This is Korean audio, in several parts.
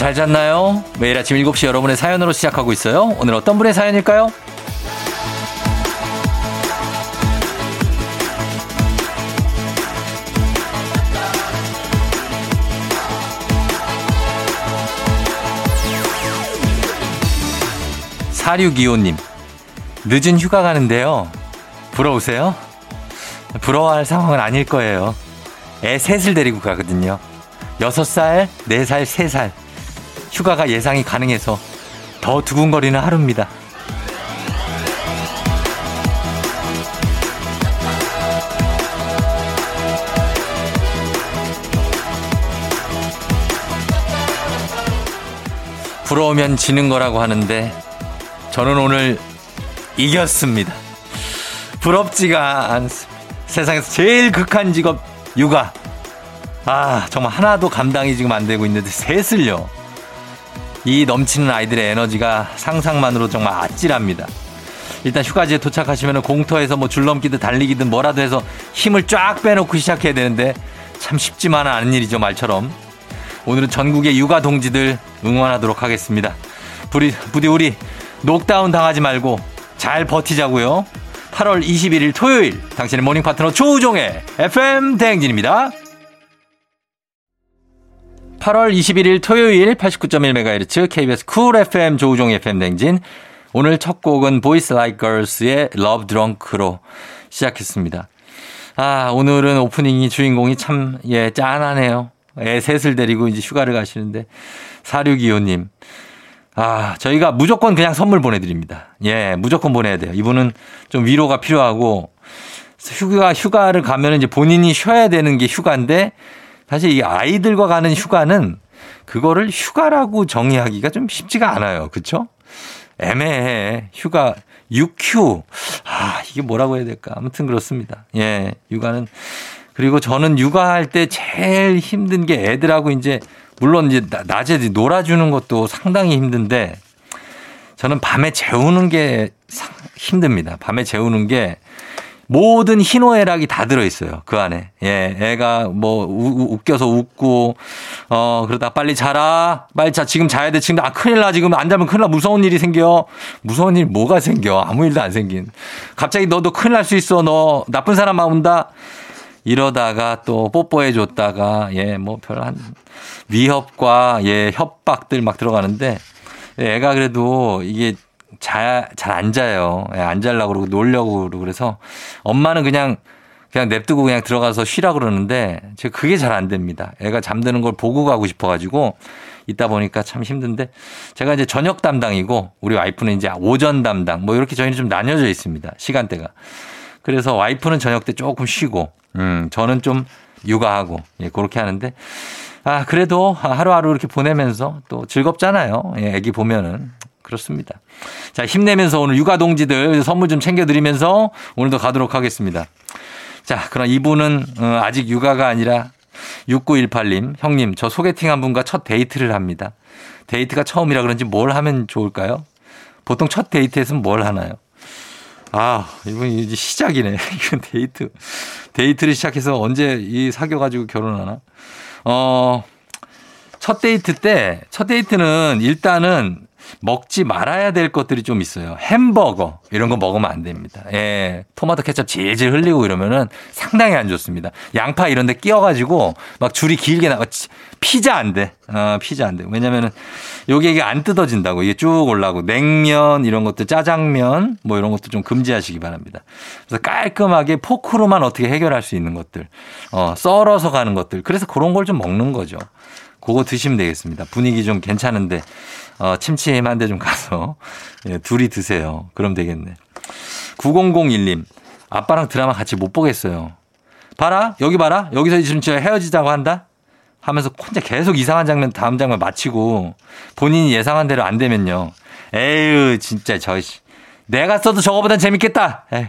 잘 잤나요? 매일 아침 7시 여러분의 사연으로 시작하고 있어요. 오늘 어떤 분의 사연일까요? 4625님, 늦은 휴가 가는데요. 부러우세요? 부러워할 상황은 아닐 거예요. 애 셋을 데리고 가거든요. 6살, 4살, 3살. 휴가가 예상이 가능해서 더 두근거리는 하루입니다. 부러우면 지는 거라고 하는데 저는 오늘 이겼습니다. 부럽지가 않습니다. 세상에서 제일 극한 직업 육아. 아, 정말 하나도 감당이 지금 안 되고 있는데 셋을요. 이 넘치는 아이들의 에너지가 상상만으로 정말 아찔합니다. 일단 휴가지에 도착하시면 공터에서 뭐 줄넘기든 달리기든 뭐라도 해서 힘을 쫙 빼놓고 시작해야 되는데 참 쉽지만은 않은 일이죠, 말처럼. 오늘은 전국의 육아 동지들 응원하도록 하겠습니다. 부디, 부디 우리 녹다운 당하지 말고 잘 버티자고요. 8월 21일 토요일 당신의 모닝 파트너 조우종의 FM 대행진입니다. 8월 21일 토요일 89.1MHz KBS Cool FM 조우종 FM 대행진 오늘 첫 곡은 Boys Like Girls의 Love Drunk로 시작했습니다. 아, 오늘은 오프닝이 주인공이 참, 예, 짠하네요. 애 셋을 데리고 이제 휴가를 가시는데, 4625님. 아, 저희가 무조건 그냥 선물 보내드립니다. 예, 무조건 보내야 돼요. 이분은 좀 위로가 필요하고, 휴가, 휴가를 가면 이제 본인이 쉬어야 되는 게 휴가인데, 사실 이 아이들과 가는 휴가는 그거를 휴가라고 정의하기가 좀 쉽지가 않아요. 그쵸? 애매해. 휴가, 육휴. 아, 이게 뭐라고 해야 될까. 아무튼 그렇습니다. 예, 육아는. 그리고 저는 육아할 때 제일 힘든 게 애들하고 이제 물론 이제 낮에 놀아주는 것도 상당히 힘든데 저는 밤에 재우는 게 힘듭니다. 밤에 재우는 게 모든 희노애락이 다 들어있어요. 그 안에. 예, 애가 뭐 우, 웃겨서 웃고, 어, 그러다 빨리 자라. 빨리 자. 지금 자야 돼. 지금 아, 큰일 나. 지금 안 자면 큰일 나. 무서운 일이 생겨. 무서운 일 뭐가 생겨. 아무 일도 안 생긴. 갑자기 너도 큰일 날 수 있어. 너 나쁜 사람 나온다. 이러다가 또 뽀뽀해 줬다가 예, 뭐 별한 위협과 예, 협박들 막 들어가는데 애가 그래도 이게 잘 안 자요. 예, 안 잘라고 그러고 놀려고 그러고 그래서 엄마는 그냥 그냥 냅두고 그냥 들어가서 쉬라 그러는데 제가 그게 잘 안 됩니다. 애가 잠드는 걸 보고 가고 싶어 가지고 있다 보니까 참 힘든데 제가 이제 저녁 담당이고 우리 와이프는 이제 오전 담당 뭐 이렇게 저희는 좀 나뉘어져 있습니다. 시간대가. 그래서 와이프는 저녁 때 조금 쉬고 음, 저는 좀 육아하고 예, 그렇게 하는데 아, 그래도 하루하루 이렇게 보내면서 또 즐겁잖아요. 예, 애기 보면은. 그렇습니다. 자, 힘내면서 오늘 육아 동지들 선물 좀 챙겨드리면서 오늘도 가도록 하겠습니다. 자, 그럼 이분은 어, 아직 육아가 아니라 6918님, 형님, 저 소개팅 한 분과 첫 데이트를 합니다. 데이트가 처음이라 그런지 뭘 하면 좋을까요? 보통 첫 데이트에서는 뭘 하나요? 아, 이분 이제 시작이네. 이건 데이트. 데이트를 시작해서 언제 이 사귀어가지고 결혼하나? 어, 첫 데이트 때, 첫 데이트는 일단은 먹지 말아야 될 것들이 좀 있어요. 햄버거 이런 거 먹으면 안 됩니다. 예, 토마토 케첩 질질 흘리고 이러면은 상당히 안 좋습니다. 양파 이런 데 끼어가지고 막 줄이 길게 나가 피자 안 돼. 어, 피자 안 돼. 왜냐면은 요게 이게 안 뜯어진다고 이게 쭉 올라고 냉면 이런 것도 짜장면 뭐 이런 것도 좀 금지하시기 바랍니다. 그래서 깔끔하게 포크로만 어떻게 해결할 수 있는 것들, 어, 썰어서 가는 것들. 그래서 그런 걸 좀 먹는 거죠. 그거 드시면 되겠습니다. 분위기 좀 괜찮은데 어, 침침한 데 좀 가서 예, 둘이 드세요. 그럼 되겠네. 9001님 아빠랑 드라마 같이 못 보겠어요. 봐라 여기 봐라 여기서 지금 제가 헤어지자고 한다 하면서 혼자 계속 이상한 장면 다음 장면 마치고 본인이 예상한 대로 안 되면요. 에휴 진짜 저 내가 써도 저거보단 재밌겠다. 에이.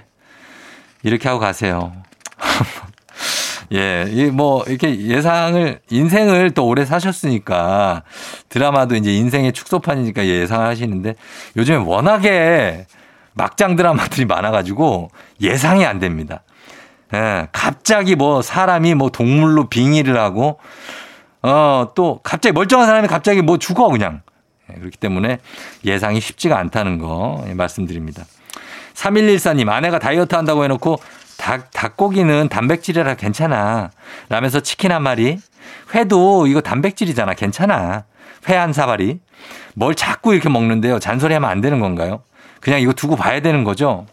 이렇게 하고 가세요. 예, 뭐, 이렇게 예상을, 인생을 또 오래 사셨으니까 드라마도 이제 인생의 축소판이니까 예상을 하시는데 요즘에 워낙에 막장 드라마들이 많아가지고 예상이 안 됩니다. 예, 갑자기 뭐 사람이 뭐 동물로 빙의를 하고 어, 또 갑자기 멀쩡한 사람이 갑자기 뭐 죽어 그냥. 예, 그렇기 때문에 예상이 쉽지가 않다는 거 예, 말씀드립니다. 3114님, 아내가 다이어트 한다고 해놓고 닭, 닭고기는 단백질이라 괜찮아. 라면서 치킨 한 마리. 회도 이거 단백질이잖아. 괜찮아. 회 한 사발이. 뭘 자꾸 이렇게 먹는데요. 잔소리 하면 안 되는 건가요? 그냥 이거 두고 봐야 되는 거죠?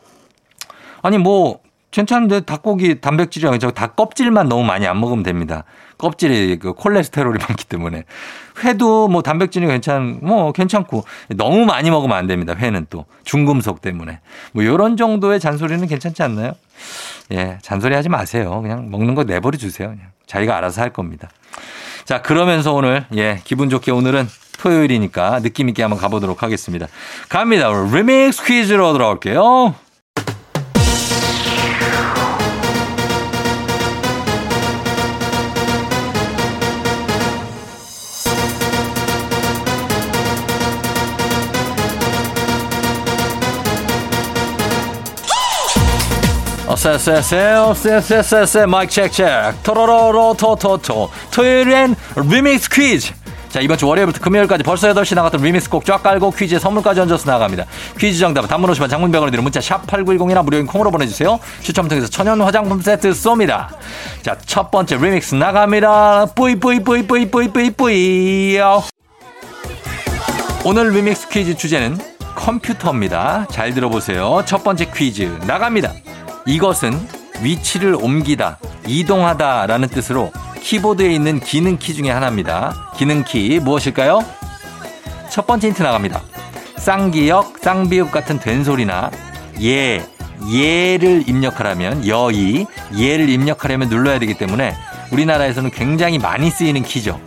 아니, 뭐, 괜찮은데 닭고기 단백질이랑 저닭 껍질만 너무 많이 안 먹으면 됩니다. 껍질에 그 콜레스테롤이 많기 때문에 회도 뭐 단백질이 괜찮 뭐 괜찮고 너무 많이 먹으면 안 됩니다. 회는 또 중금속 때문에 뭐 이런 정도의 잔소리는 괜찮지 않나요? 예, 잔소리 하지 마세요. 그냥 먹는 거 내버려 주세요. 그냥 자기가 알아서 할 겁니다. 자, 그러면서 오늘 예, 기분 좋게 오늘은 토요일이니까 느낌 있게 한번 가보도록 하겠습니다. 갑니다. 리믹스 퀴즈로 들어올게요. 어쎄쎄쎄쎄쎄쎄쎄 마이크 체크 체크 토로로로 토토토 토요일엔 리믹스 퀴즈 자 이번 주 월요일부터 금요일까지 벌써 8시 나갔던 리믹스 곡 쫙 깔고 퀴즈에 선물까지 얹어서 나갑니다 퀴즈 정답은 단문 50원 장문 100원이 드는 문자 샵 8910이나 무료인 콩으로 보내주세요 추첨 통해서 천연 화장품 세트 쏩니다 자 첫 번째 리믹스 나갑니다 뿌이 뿌이 뿌이 뿌이 뿌이 뿌이 뿌이 오늘 리믹스 퀴즈 주제는 컴퓨터입니다 잘 들어보세요 첫 번째 퀴즈 나갑니다 이것은 위치를 옮기다, 이동하다 라는 뜻으로 키보드에 있는 기능키 중에 하나입니다. 기능키 무엇일까요? 첫 번째 힌트 나갑니다. 쌍기역, 쌍비읍 같은 된소리나 예, 예를 입력하려면 여의, 예를 입력하려면 눌러야 되기 때문에 우리나라에서는 굉장히 많이 쓰이는 키죠.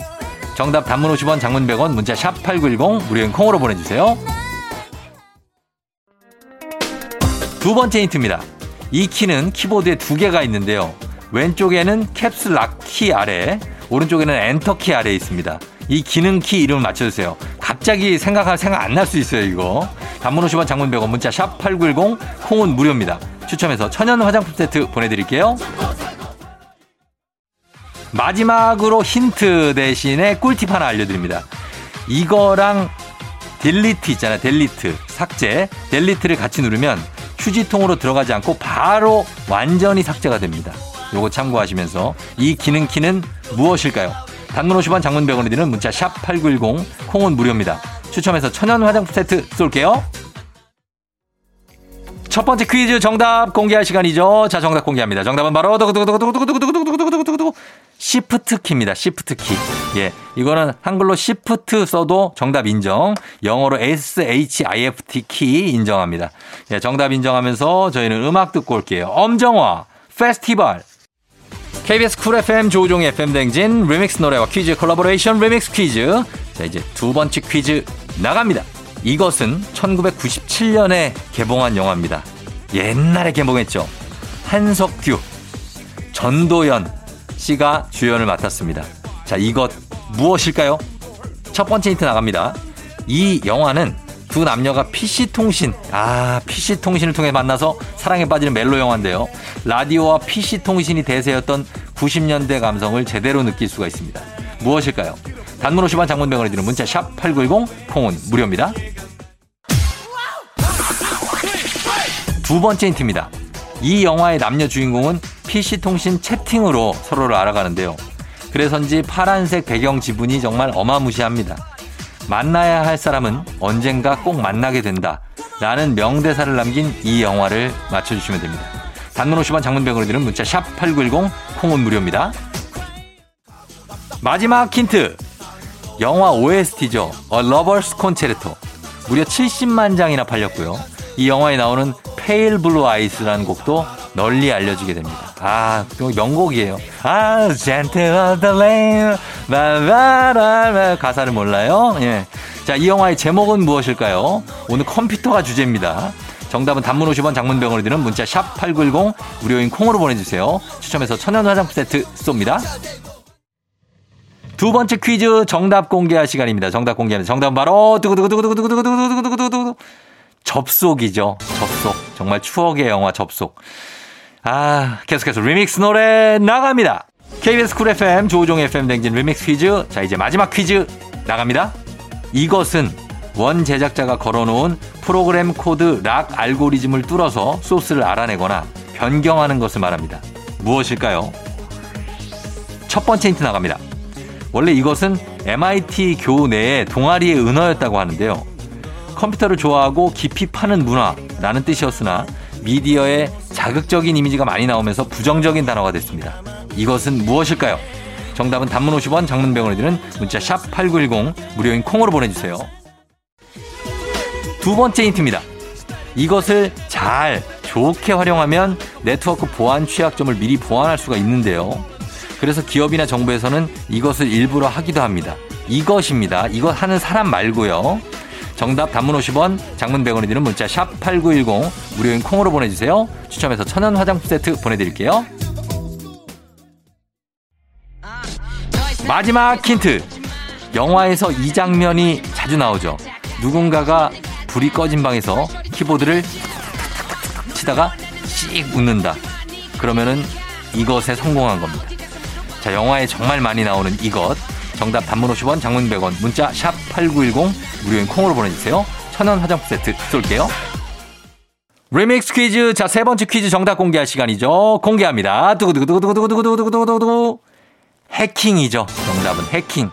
정답 단문 50원, 장문 100원, 문자 샵 8910 무료인 콩으로 보내주세요. 두 번째 힌트입니다. 이 키는 키보드에 두 개가 있는데요. 왼쪽에는 Caps Lock 키 아래, 오른쪽에는 엔터 키 아래에 있습니다. 이 기능 키 이름을 맞춰주세요. 갑자기 생각할 생각 안 날 수 있어요, 이거. 단문 50원 장문 100원 문자 샵 8910 콩은 무료입니다. 추첨해서 천연 화장품 세트 보내드릴게요. 마지막으로 힌트 대신에 꿀팁 하나 알려드립니다. 이거랑 Delete 있잖아요. Delete. 삭제. Delete를 같이 누르면 휴지통으로 들어가지 않고 바로 완전히 삭제가 됩니다. 요거 참고하시면서 이 기능키는 무엇일까요? 단문 50원 장문 100원이 드는 문자 샵8910 콩은 무료입니다. 추첨해서 천연 화장품 세트 쏠게요. 첫 번째 퀴즈 정답 공개할 시간이죠. 자 정답 공개합니다. 정답은 바로 두구두구두구두구두구두구 Shift 키입니다. Shift 키. 예. 이거는 한글로 Shift 써도 정답 인정. 영어로 SHIFT 키 인정합니다. 예, 정답 인정하면서 저희는 음악 듣고 올게요. 엄정화 Festival. KBS Cool FM 조우종 FM 댕진 리믹스 노래와 퀴즈 콜라보레이션 리믹스 퀴즈. 자, 이제 두 번째 퀴즈 나갑니다. 이것은 1997년에 개봉한 영화입니다. 옛날에 개봉했죠. 한석규, 전도연 씨가 주연을 맡았습니다. 자, 이것 무엇일까요? 첫 번째 힌트 나갑니다. 이 영화는 두 남녀가 PC통신, 아, PC통신을 통해 만나서 사랑에 빠지는 멜로 영화인데요. 라디오와 PC통신이 대세였던 90년대 감성을 제대로 느낄 수가 있습니다. 무엇일까요? 단문 50원 장문병원에 드는 문자 샵 8910 콩은 무료입니다. 두 번째 힌트입니다. 이 영화의 남녀 주인공은 PC통신 채팅으로 서로를 알아가는데요. 그래서인지 파란색 배경 지분이 정말 어마무시합니다. 만나야 할 사람은 언젠가 꼭 만나게 된다. 라는 명대사를 남긴 이 영화를 맞춰주시면 됩니다. 단문 50원 장문병으로 드는 문자 샵 8910 콩은 무료입니다. 마지막 힌트. 영화 OST죠. A Lover's Concerto. 무려 70만 장이나 팔렸고요. 이 영화에 나오는 Pale Blue Eyes라는 곡도 널리 알려지게 됩니다. 아, 명곡이에요. 아, Gentle on the. 바바라 가사를 몰라요? 예. 자, 이 영화의 제목은 무엇일까요? 오늘 컴퓨터가 주제입니다. 정답은 단문 50원 장문병으로 드는 문자 샵 8910 무료인 콩으로 보내주세요. 추첨해서 천연 화장품 세트 쏩니다. 두 번째 퀴즈 정답 공개할 시간입니다. 정답 공개하는 정답은 바로 두구두구두구두구두구두구두구두구두구 접속이죠. 접속. 정말 추억의 영화 접속. 아, 계속해서 리믹스 노래 나갑니다. KBS Cool FM 조우종 FM 댕진 리믹스 퀴즈. 자, 이제 마지막 퀴즈 나갑니다. 이것은 원 제작자가 걸어놓은 프로그램 코드 lock 알고리즘을 뚫어서 소스를 알아내거나 변경하는 것을 말합니다. 무엇일까요? 첫 번째 힌트 나갑니다. 원래 이것은 MIT 교 내의 동아리의 은어였다고 하는데요. 컴퓨터를 좋아하고 깊이 파는 문화라는 뜻이었으나 미디어에 자극적인 이미지가 많이 나오면서 부정적인 단어가 됐습니다. 이것은 무엇일까요? 정답은 단문 50원, 장문 100원에 드는 문자 샵 8910 무료인 콩으로 보내주세요. 두 번째 힌트입니다. 이것을 잘 좋게 활용하면 네트워크 보안 취약점을 미리 보완할 수가 있는데요. 그래서 기업이나 정부에서는 이것을 일부러 하기도 합니다. 이것입니다. 이것 하는 사람 말고요. 정답 단문 50원, 장문 100원이 드는 문자 샵 8910 무료인 콩으로 보내주세요. 추첨해서 천연 화장품 세트 보내드릴게요. 마지막 힌트. 영화에서 이 장면이 자주 나오죠. 누군가가 불이 꺼진 방에서 키보드를 치다가 씩 웃는다. 그러면은 이것에 성공한 겁니다. 자, 영화에 정말 많이 나오는 이것. 정답 단문 50원, 장문 100원, 문자 샵 8910 무료인 콩으로 보내주세요. 천원 화장품 세트 쏠게요. 리믹스 퀴즈. 자, 세 번째 퀴즈 정답 공개할 시간이죠. 공개합니다. 두구두구두구두구두구두구두구두구. 해킹이죠. 정답은 해킹.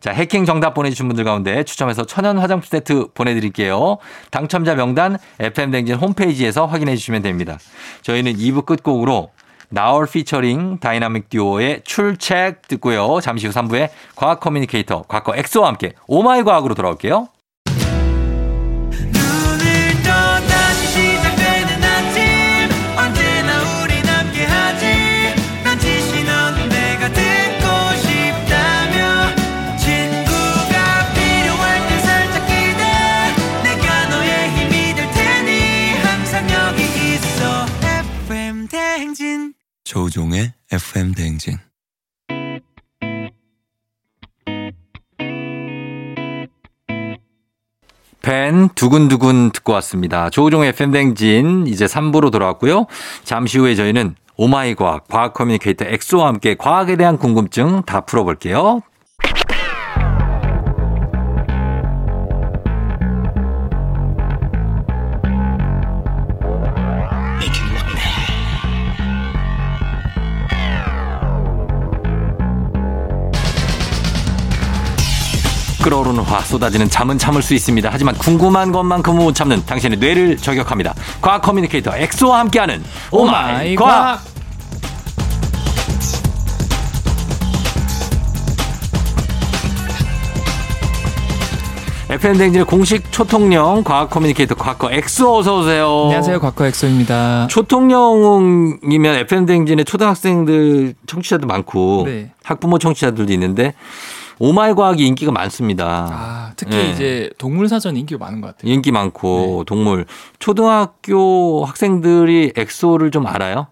자, 해킹 정답 보내주신 분들 가운데 추첨해서 천연 화장품 세트 보내드릴게요. 당첨자 명단 FM댕진 홈페이지에서 확인해 주시면 됩니다. 저희는 2부 끝곡으로 나얼 피처링 다이나믹 듀오의 출첵 듣고요. 잠시 후 3부에 과학 커뮤니케이터 과거 엑소와 함께 Oh My 과학으로 돌아올게요. 조우종의 FM 대행진 팬 두근두근 듣고 왔습니다. 조우종의 FM 대행진 이제 3부로 돌아왔고요. 잠시 후에 저희는 Oh My 과학, 과학 커뮤니케이터 엑소와 함께 과학에 대한 궁금증 다 풀어볼게요. 끓어오르는 화 쏟아지는 잠은 참을 수 있습니다. 하지만 궁금한 것만큼은 못 참는 당신의 뇌를 저격합니다. 과학 커뮤니케이터 엑소와 함께하는 Oh My 과학. FM 댕진의 공식 초통령 과학 커뮤니케이터 과거 엑소 어서 오세요. 안녕하세요. 과거 엑소입니다. 초통령이면 FM 댕진의 초등학생들 청취자도 많고 네. 학부모 청취자들도 있는데 Oh My 과학이 인기가 많습니다. 아, 특히 네. 이제 동물 사전 인기가 많은 것 같아요. 인기 많고 네. 동물 초등학교 학생들이 엑소를 좀 알아요?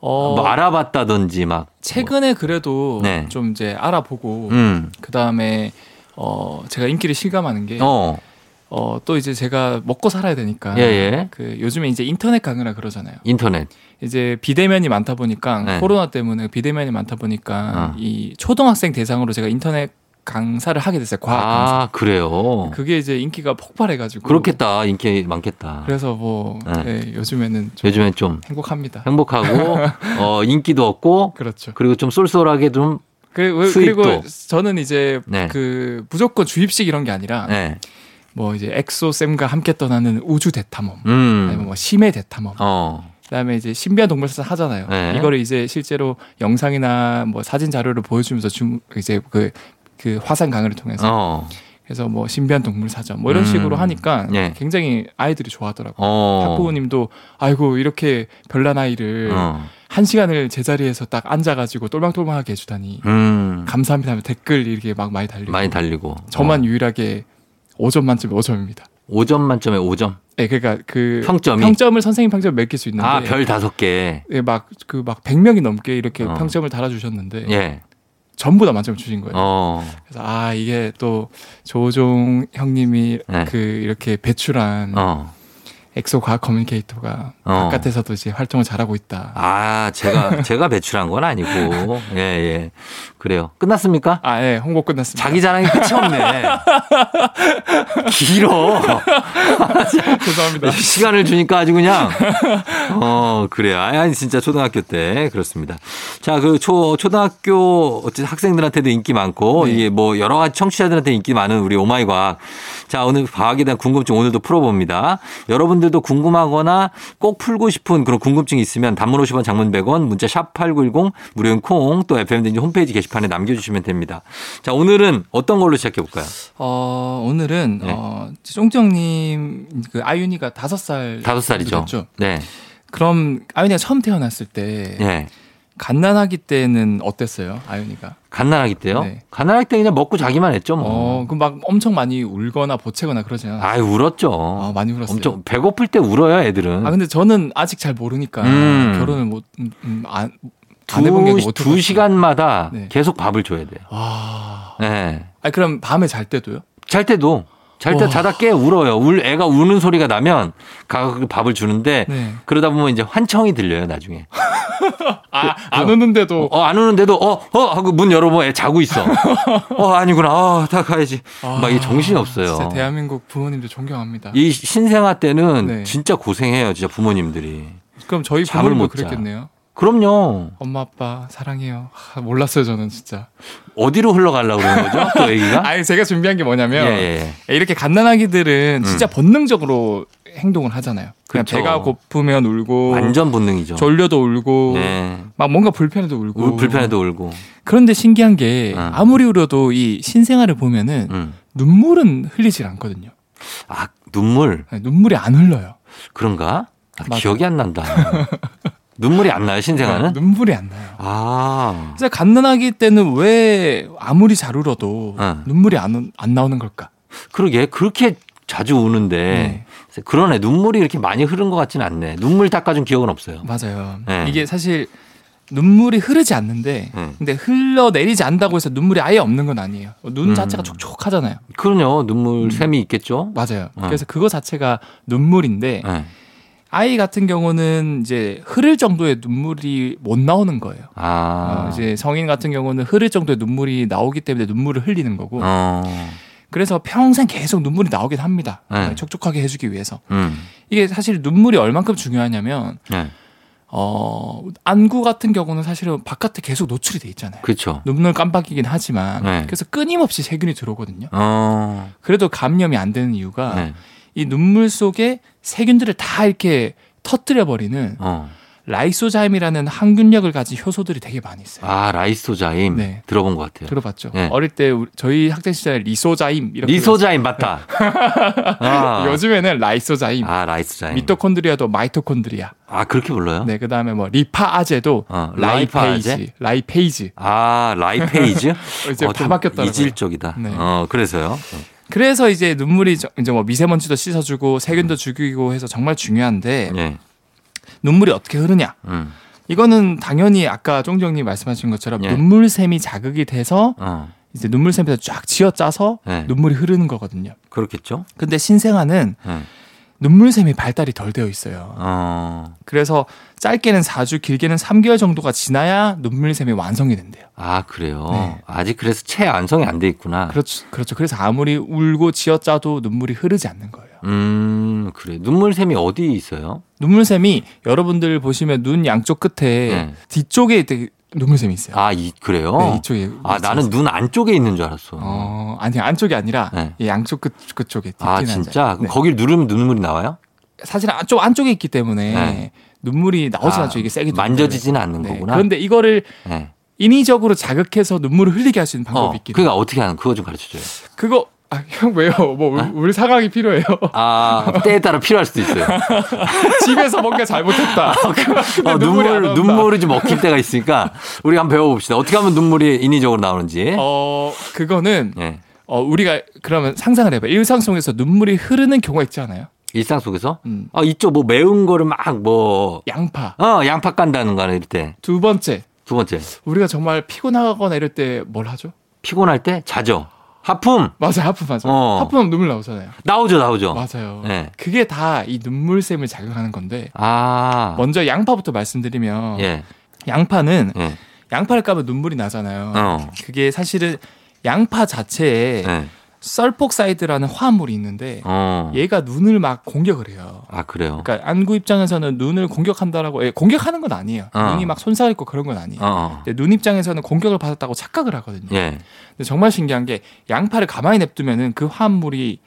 어, 뭐 알아봤다든지 막 최근에 그래도 네. 좀 이제 알아보고 음. 그 다음에 어 제가 인기를 실감하는 게 어. 어, 또 이제 제가 먹고 살아야 되니까. 예, 예. 그 요즘에 이제 인터넷 강의라 그러잖아요. 인터넷. 이제 비대면이 많다 보니까 네. 코로나 때문에 비대면이 많다 보니까 어. 이 초등학생 대상으로 제가 인터넷 강사를 하게 됐어요. 과학 아, 강사. 그래요. 그게 이제 인기가 폭발해가지고. 그렇겠다. 인기 많겠다. 그래서 뭐 네. 네, 요즘에는 좀 요즘엔 좀 행복합니다. 행복하고 어, 인기도 없고. 그렇죠. 그리고 좀 쏠쏠하게 좀. 그, 그리고 저는 이제 네. 그 무조건 주입식 이런 게 아니라. 네. 뭐 이제 엑소쌤과 함께 떠나는 우주 대탐험, 음. 아니면 뭐 심해 대탐험, 어. 그다음에 이제 신비한 동물 사전 하잖아요. 네. 이거를 이제 실제로 영상이나 뭐 사진 자료를 보여주면서 중 이제 그, 그 화상 강의를 통해서 어. 그래서 뭐 신비한 동물 사전 뭐 이런 음. 식으로 하니까 네. 굉장히 아이들이 좋아하더라고요. 어. 학부모님도 아이고 이렇게 별난 아이를 어. 한 시간을 제자리에서 딱 앉아가지고 똘망똘망하게 해주다니 음. 감사합니다 하면 댓글 이렇게 막 많이 달리고 많이 달리고 저만 어. 유일하게 5점 만점에 5점입니다. 5점 만점에 5점? 네, 그러니까 그 평점이 평점을 선생님 평점을 매길 수 있는데 아, 별 다섯 개. 예, 막 그막 그 100명이 넘게 이렇게 어. 평점을 달아 주셨는데 예. 전부 다 만점 주신 거예요. 어. 그래서 아, 이게 또 조우종 형님이 네. 그 이렇게 배출한 어. 엑소 과학 커뮤니케이터가 어. 바깥에서도 이제 활동을 잘하고 있다. 아, 제가 제가 배출한 건 아니고. 예, 예. 그래요. 끝났습니까? 아, 예. 홍보 끝났습니다. 자기 자랑이 끝이 없네. 길어. 죄송합니다. 시간을 주니까 아주 그냥 어, 그래요. 아니 진짜 초등학교 때 그렇습니다. 자, 그 초 초등학교 어쨌든 학생들한테도 인기 많고 네. 이게 뭐 여러 가지 청취자들한테 인기 많은 우리 오마이 과학. 자, 오늘 과학에 대한 궁금증 오늘도 풀어 봅니다. 여러분들 도 궁금하거나 꼭 풀고 싶은 그런 궁금증이 있으면 단문 50원 장문 100원 문자 샵 8910 무료인 콩 또 FM등지 홈페이지 게시판에 남겨주시면 됩니다. 자, 오늘은 어떤 걸로 시작해 볼까요? 어, 오늘은 네. 어, 쫑정님 그 아윤이가 다섯 살 다섯 살이죠. 네. 그럼 아윤이가 처음 태어났을 때 네. 갓난아기 때는 어땠어요, 아윤이가? 갓난아기 때요? 네. 갓난아기 때 그냥 먹고 자기만 했죠, 뭐. 어, 그럼 막 엄청 많이 울거나 보채거나 그러지 않아요? 아, 울었죠. 아, 많이 울었어요. 엄청 배고플 때 울어요, 애들은. 아, 근데 저는 아직 잘 모르니까 음. 결혼을 못, 음, 음 안, 두, 두 시간마다 네. 계속 밥을 줘야 돼. 아. 네. 아, 그럼 밤에 잘 때도요? 잘 때도. 잘 때 자다 깨 울어요. 울 애가 우는 소리가 나면 가서 밥을 주는데 네. 그러다 보면 이제 환청이 들려요 나중에. 아, 안 우는데도. 어, 안 우는데도, 어, 어, 하고 문 열어보면 애 자고 있어. 어, 아니구나. 아, 다 가야지. 아, 막 이게 정신이 없어요. 진짜 대한민국 부모님들 존경합니다. 이 신생아 때는 네. 진짜 고생해요. 진짜 부모님들이. 그럼 저희 부모님도 그랬겠네요. 그럼요. 엄마 아빠 사랑해요. 아, 몰랐어요 저는 진짜. 어디로 흘러가려고 그러는 거죠? 또 얘기가? 아니 제가 준비한 게 뭐냐면 예, 예. 이렇게 갓난아기들은 음. 진짜 본능적으로 행동을 하잖아요. 그냥 그렇죠. 배가 고프면 울고 완전 본능이죠. 졸려도 울고 네. 막 뭔가 불편해도 울고 울, 불편해도 울고. 그런데 신기한 게 음. 아무리 울어도 이 신생아를 보면은 음. 눈물은 흘리질 않거든요. 아 눈물? 네, 눈물이 안 흘러요. 그런가? 아, 기억이 안 난다. 눈물이 안 나요 신생아는? 네, 눈물이 안 나요. 아. 진짜 갓난아기 때는 왜 아무리 잘 울어도 네. 눈물이 안, 안 나오는 걸까? 그러게 그렇게 자주 우는데 네. 그러네 눈물이 이렇게 많이 흐른 것 같지는 않네. 눈물 닦아준 기억은 없어요. 맞아요. 네. 이게 사실 눈물이 흐르지 않는데 네. 근데 흘러 내리지 않는다고 해서 눈물이 아예 없는 건 아니에요. 눈 음. 자체가 촉촉하잖아요. 그럼요. 눈물 음. 샘이 있겠죠. 맞아요. 어. 그래서 그거 자체가 눈물인데 네. 아이 같은 경우는 이제 흐를 정도의 눈물이 못 나오는 거예요. 아. 어, 이제 성인 같은 경우는 흐를 정도의 눈물이 나오기 때문에 눈물을 흘리는 거고. 어. 그래서 평생 계속 눈물이 나오긴 합니다. 네. 촉촉하게 해주기 위해서. 음. 이게 사실 눈물이 얼만큼 중요하냐면 네. 어, 안구 같은 경우는 사실은 바깥에 계속 노출이 돼 있잖아요. 그렇죠. 눈물 깜빡이긴 하지만 네. 그래서 끊임없이 세균이 들어오거든요. 어. 그래도 감염이 안 되는 이유가 네. 이 눈물 속에 세균들을 다 이렇게 터뜨려 버리는 어. 라이소자임이라는 항균력을 가진 효소들이 되게 많이 있어요. 아 라이소자임 네. 들어본 것 같아요. 들어봤죠. 네. 어릴 때 저희 학생 시절에 리소자임 이렇게 리소자임 맞다. 아. 요즘에는 lysozyme. 아 lysozyme. 미토콘드리아도 마이토콘드리아. 아 그렇게 불러요? 네, 그다음에 뭐 리파아제도 어, lipase. lipase. 아 lipase? 이제 어, 다 바뀌었다. 이질적이다. 네. 어 그래서요. 그래서 이제 눈물이 이제 뭐 미세먼지도 씻어주고 세균도 죽이고 해서 정말 중요한데 네. 눈물이 어떻게 흐르냐? 음. 이거는 당연히 아까 쫑정님 말씀하신 것처럼 네. 눈물샘이 자극이 돼서 어. 이제 눈물샘에서 쫙 쥐어 짜서 네. 눈물이 흐르는 거거든요. 그렇겠죠. 근데 신생아는 네. 눈물샘이 발달이 덜 되어 있어요. 어. 그래서 짧게는 4주, 길게는 3개월 정도가 지나야 눈물샘이 완성이 된대요. 아, 그래요? 네. 아직 그래서 채 완성이 안 돼 있구나. 그렇죠. 그렇죠. 그래서 아무리 울고 지어짜도 눈물이 흐르지 않는 거예요. 음, 그래. 눈물샘이 어디 있어요? 눈물샘이 여러분들 보시면 눈 양쪽 끝에 네. 뒤쪽에 눈물샘이 있어요. 아, 이, 그래요? 네, 이쪽에. 아, 나는 눈 안쪽에 있는 줄 알았어. 어, 아니, 안쪽이 아니라 네. 양쪽 끝, 그쪽에. 아, 진짜? 네. 거길 누르면 눈물이 나와요? 사실 안쪽, 안쪽에 있기 때문에 네. 눈물이 나오진 아, 않죠. 이게 세게. 만져지지는 않는 네. 거구나. 그런데 이거를 네. 인위적으로 자극해서 눈물을 흘리게 할 수 있는 방법이 어, 있긴 그러니까 어떻게 하는 그거 좀 가르쳐 줘요. 그거 아, 형 왜요? 뭐 어? 울 상황이 필요해요? 아 때에 따라 필요할 수도 있어요. 집에서 뭔가 잘못했다. 아, 그, 어, 눈물 눈물이 좀 먹힐 때가 있으니까 우리 한번 배워봅시다. 어떻게 하면 눈물이 인위적으로 나오는지. 어 그거는 네. 어 우리가 그러면 상상을 해봐. 일상 속에서 눈물이 흐르는 경우가 있지 않아요? 일상 속에서? 음. 아 이쪽 뭐 매운 거를 막 뭐 양파. 어 양파 깐다는 거는 이럴 때. 두 번째. 두 번째. 우리가 정말 피곤하거나 이럴 때 뭘 하죠? 피곤할 때 자죠. 하품. 맞아요, 하품 맞아. 어. 하품하면 눈물 나오잖아요. 나오죠, 나오죠. 맞아요. 네. 그게 다 이 눈물샘을 자극하는 건데. 아. 먼저 양파부터 말씀드리면 예. 양파는 예. 양파를 까면 눈물이 나잖아요. 어. 그게 사실은 양파 자체에 예. 썰폭사이드라는 화합물이 있는데 어. 얘가 눈을 막 공격을 해요. 아 그래요? 그러니까 안구 입장에서는 눈을 공격한다라고 예, 공격하는 건 아니에요. 어. 눈이 막 손살 있고 그런 건 아니에요. 어. 눈 입장에서는 공격을 받았다고 착각을 하거든요. 예. 근데 정말 신기한 게 양파를 가만히 냅두면은 그 화합물이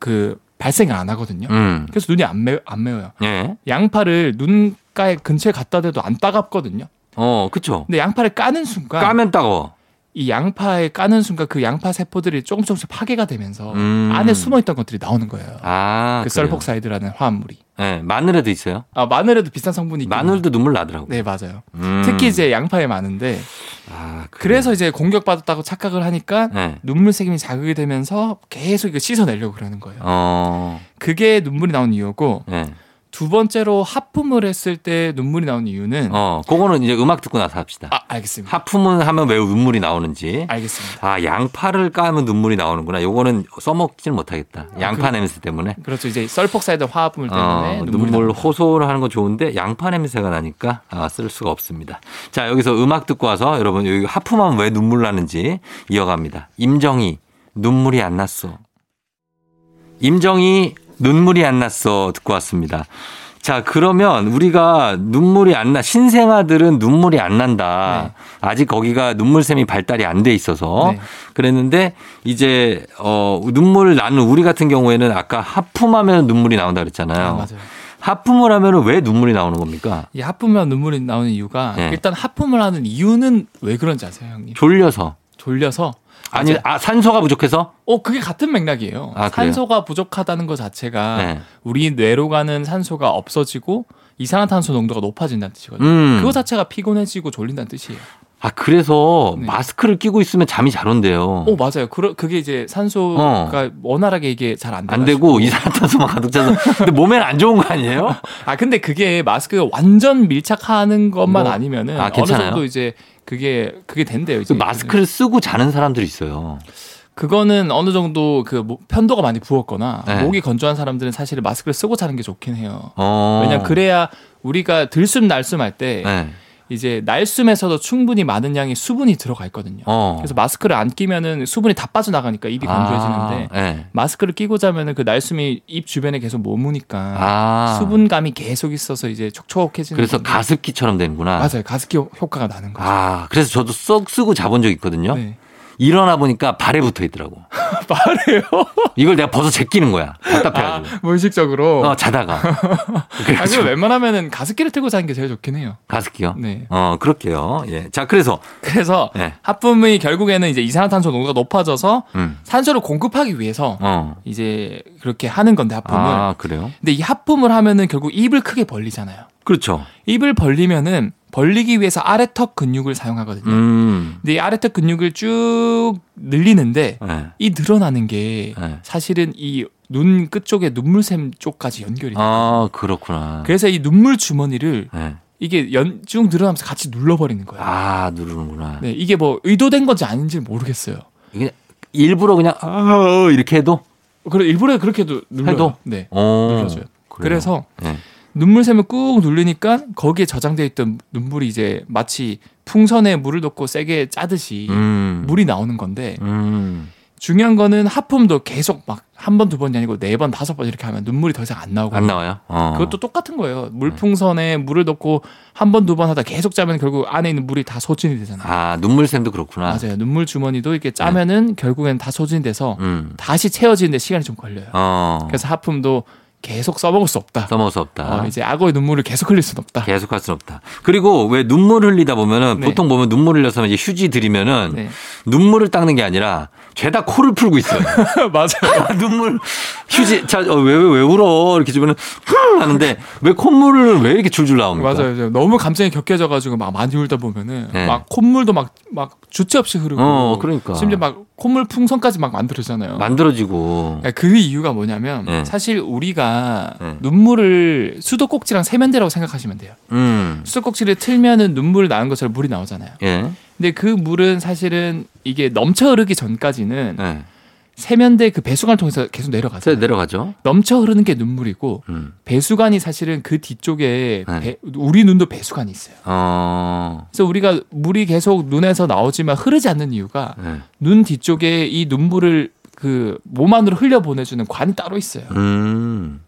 그 발생을 안 하거든요. 음. 그래서 눈이 안, 매, 안 매워요. 예. 양파를 눈가에 근처에 갖다 대도 안 따갑거든요. 어, 그렇죠. 근데 양파를 까는 순간 까면 따가워. 이 양파에 까는 순간 그 양파 세포들이 조금 조금씩 파괴가 되면서 음. 안에 숨어 있던 것들이 나오는 거예요. 아, 그 썰폭사이드라는 화합물이. 네, 마늘에도 있어요. 아, 마늘에도 비싼 성분이 있긴 마늘도 눈물 나더라고. 네, 맞아요. 음. 특히 이제 양파에 많은데 아, 그래서 이제 공격받았다고 착각을 하니까 네. 눈물 세균이 자극이 되면서 계속 이거 씻어내려고 그러는 거예요. 어. 그게 눈물이 나오는 이유고 네. 두 번째로 하품을 했을 때 눈물이 나오는 이유는 어, 그거는 이제 음악 듣고 나서 합시다. 아, 알겠습니다. 하품을 하면 왜 눈물이 나오는지. 알겠습니다. 아, 양파를 까면 눈물이 나오는구나. 요거는 써먹지는 못하겠다. 아, 양파 아, 그, 냄새 때문에. 그렇죠. 이제 sulfoxide 화합물 때문에 어, 눈물 호소를 하는 건 좋은데 양파 냄새가 나니까 아, 쓸 수가 없습니다. 자, 여기서 음악 듣고 와서 여러분 여기 하품하면 왜 눈물 나는지 이어갑니다. 임정희 눈물이 안 났어. 임정희 눈물이 안 났어 듣고 왔습니다. 자, 그러면 우리가 눈물이 안 나, 신생아들은 눈물이 안 난다. 네. 아직 거기가 눈물샘이 발달이 안 돼 있어서 네. 그랬는데 이제 어 눈물 나는 우리 같은 경우에는 아까 하품하면 눈물이 나온다 그랬잖아요. 아, 맞아요. 하품을 하면 왜 눈물이 나오는 겁니까? 이 하품하면 눈물이 나오는 이유가 네. 일단 하품을 하는 이유는 왜 그런지 아세요, 형님? 졸려서. 졸려서 아니, 아, 산소가 부족해서? 어, 그게 같은 맥락이에요. 아, 산소가 부족하다는 것 자체가 네. 우리 뇌로 가는 산소가 없어지고 이산화탄소 농도가 높아진다는 뜻이거든요. 음. 그거 자체가 피곤해지고 졸린다는 뜻이에요. 아, 그래서 네. 마스크를 끼고 있으면 잠이 잘 온대요. 오, 맞아요. 그, 그게 이제 산소가 어. 원활하게 이게 잘 안 안 되고 이산화탄소만 가득 차서. 근데 몸에는 안 좋은 거 아니에요? 아, 근데 그게 마스크가 완전 밀착하는 것만 뭐, 아니면은 아, 어느 정도 이제 그게 그게 된대요. 이제. 마스크를 쓰고 자는 사람들이 있어요. 그거는 어느 정도 그 편도가 많이 부었거나 네. 목이 건조한 사람들은 사실 마스크를 쓰고 자는 게 좋긴 해요. 어. 왜냐 그래야 우리가 들숨 날숨 할때 네. 이제 날숨에서도 충분히 많은 양의 수분이 들어가 있거든요. 어. 그래서 마스크를 안 끼면은 수분이 다 빠져나가니까 입이 아, 건조해지는데 아, 네. 마스크를 끼고 자면은 그 날숨이 입 주변에 계속 머무니까 아. 수분감이 계속 있어서 이제 촉촉해지는. 그래서 건데. 가습기처럼 되는구나. 맞아요. 가습기 효과가 나는 거죠. 아, 그래서 저도 쏙 쓰고 자본 적 있거든요. 네. 일어나 보니까 발에 붙어 있더라고. 발에요? 이걸 내가 벗어 제끼는 거야. 답답해가지고. 아, 무의식적으로? 어, 자다가. 그래서 아, 웬만하면은 가습기를 틀고 자는 게 제일 좋긴 해요. 가습기요? 네. 어, 그렇게요. 예. 자, 그래서. 그래서 네. 하품이 결국에는 이제 이산화탄소 농도가 높아져서 음. 산소를 공급하기 위해서 어. 이제 그렇게 하는 건데 하품을. 아, 그래요? 근데 이 하품을 하면은 결국 입을 크게 벌리잖아요. 그렇죠. 입을 벌리면은 벌리기 위해서 아래턱 근육을 사용하거든요. 음. 근데 이 아래턱 근육을 쭉 늘리는데 네. 이 늘어나는 게 네. 사실은 이 눈 끝쪽에 눈물샘 쪽까지 연결이 돼요. 아, 그렇구나. 그래서 이 눈물 주머니를 네. 이게 연, 쭉 늘어나면서 같이 눌러버리는 거예요. 아, 누르는구나. 네, 이게 뭐 의도된 건지 아닌지 모르겠어요. 이게 일부러 그냥, 아, 이렇게 해도? 그래, 일부러 그렇게 해도 눌러요. 해도? 네. 오, 눌러줘요. 그래요? 그래서 네. 눈물샘을 꾹 누르니까 거기에 저장되어 있던 눈물이 이제 마치 풍선에 물을 넣고 세게 짜듯이 음. 물이 나오는 건데 음. 중요한 거는 하품도 계속 막 한 번, 두 번이 아니고 네 번, 다섯 번 이렇게 하면 눈물이 더 이상 안 나오고. 안 나와요? 어. 그것도 똑같은 거예요. 물풍선에 물을 넣고 한 번, 두 번 하다 계속 짜면 결국 안에 있는 물이 다 소진이 되잖아요. 아, 눈물샘도 그렇구나. 맞아요. 눈물 주머니도 이렇게 짜면은 네. 결국엔 다 소진돼서 음. 다시 채워지는데 시간이 좀 걸려요. 어. 그래서 하품도 계속 써먹을 수 없다. 써먹을 수 없다. 어, 이제 악어의 눈물을 계속 흘릴 수는 없다. 계속 할 수는 없다. 그리고 왜 눈물 흘리다 보면은 네. 보통 보면 눈물 흘려서 이제 휴지 들이면은 네. 눈물을 닦는 게 아니라 죄다 코를 풀고 있어요. 맞아요. 눈물 휴지 자왜왜 어, 왜 울어 이렇게 주면은 흥 하는데 왜 콧물을 왜 이렇게 줄줄 나옵니까? 맞아요. 너무 감정이 격해져 가지고 막 많이 울다 보면은 네. 막 콧물도 막막 주체 없이 흐르고 어, 그러니까. 심지어 막 콧물 풍선까지 막 만들어지잖아요. 만들어지고. 그러니까 그 이유가 뭐냐면 네. 사실 우리가 네. 눈물을 수도꼭지랑 세면대라고 생각하시면 돼요. 음. 수도꼭지를 틀면은 눈물 나는 것처럼 물이 나오잖아요. 예. 근데 그 물은 사실은 이게 넘쳐 흐르기 전까지는 네. 세면대 그 배수관을 통해서 계속 내려가죠. 내려가죠. 넘쳐 흐르는 게 눈물이고 음. 배수관이 사실은 그 뒤쪽에 네. 배, 우리 눈도 배수관이 있어요. 어. 그래서 우리가 물이 계속 눈에서 나오지만 흐르지 않는 이유가 네. 눈 뒤쪽에 이 눈물을 그 몸 안으로 흘려 보내주는 관이 따로 있어요. 음.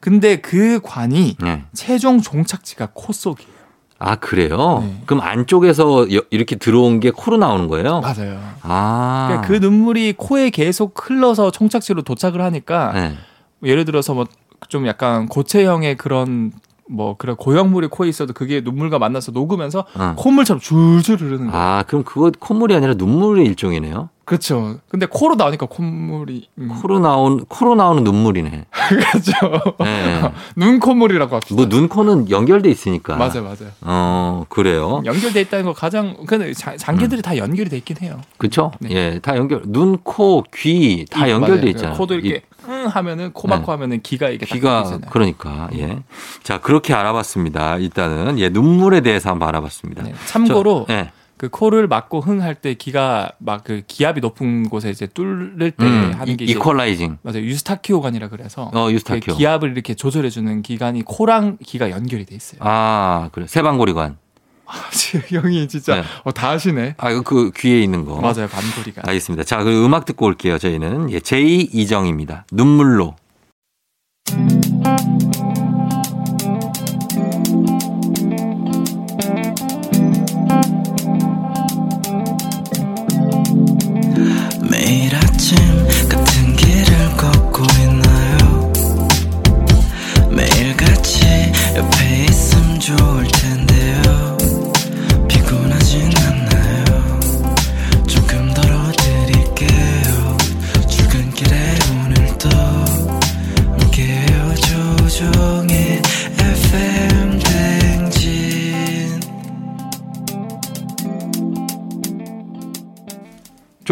근데 그 관이 네. 최종 종착지가 코 속이에요. 아 그래요? 네. 그럼 안쪽에서 이렇게 들어온 게 코로 나오는 거예요? 맞아요. 아. 그러니까 그 눈물이 코에 계속 흘러서 총착지로 도착을 하니까 네. 예를 들어서 뭐 좀 약간 고체형의 그런 뭐 그런 고형물이 코에 있어도 그게 눈물과 만나서 녹으면서 어. 콧물처럼 줄줄 흐르는 거예요. 아 그럼 그거 콧물이 아니라 눈물의 일종이네요. 그렇죠. 근데 코로 나오니까 콧물이 음. 코로 나온 코로 나오는 눈물이네. 그렇죠. 네. 눈 콧물이라고 합시다. 뭐 눈 코는 연결돼 있으니까. 맞아요, 맞아요. 어 그래요. 연결돼 있다는 거 가장 근데 장기들이 음. 다 연결이 돼 있긴 해요. 그렇죠. 네. 예, 다 연결. 눈, 코, 귀 다 연결돼 있잖아요. 코도 이렇게 응 하면은 코 막고 네. 하면은 귀가 이게 귀가 그러니까 예. 자 그렇게 알아봤습니다. 일단은 예 눈물에 대해서 한번 알아봤습니다. 네. 참고로. 저, 예. 그 코를 막고 흥할 때 귀가 막 그 기압이 높은 곳에 이제 뚫을 때 음, 하는 게 equalizing 맞아요 유스타키오관이라 그래서 어 유스타키오 그 기압을 이렇게 조절해 주는 기관이 코랑 귀가 연결이 돼 있어요. 아 그래 세방고리관. 아, 형이 진짜 네. 어, 다 하시네. 아, 그 귀에 있는 거. 맞아요, 반고리가. 알겠습니다. 자, 그 음악 듣고 올게요. 저희는 예, 제2 이정입니다. 눈물로.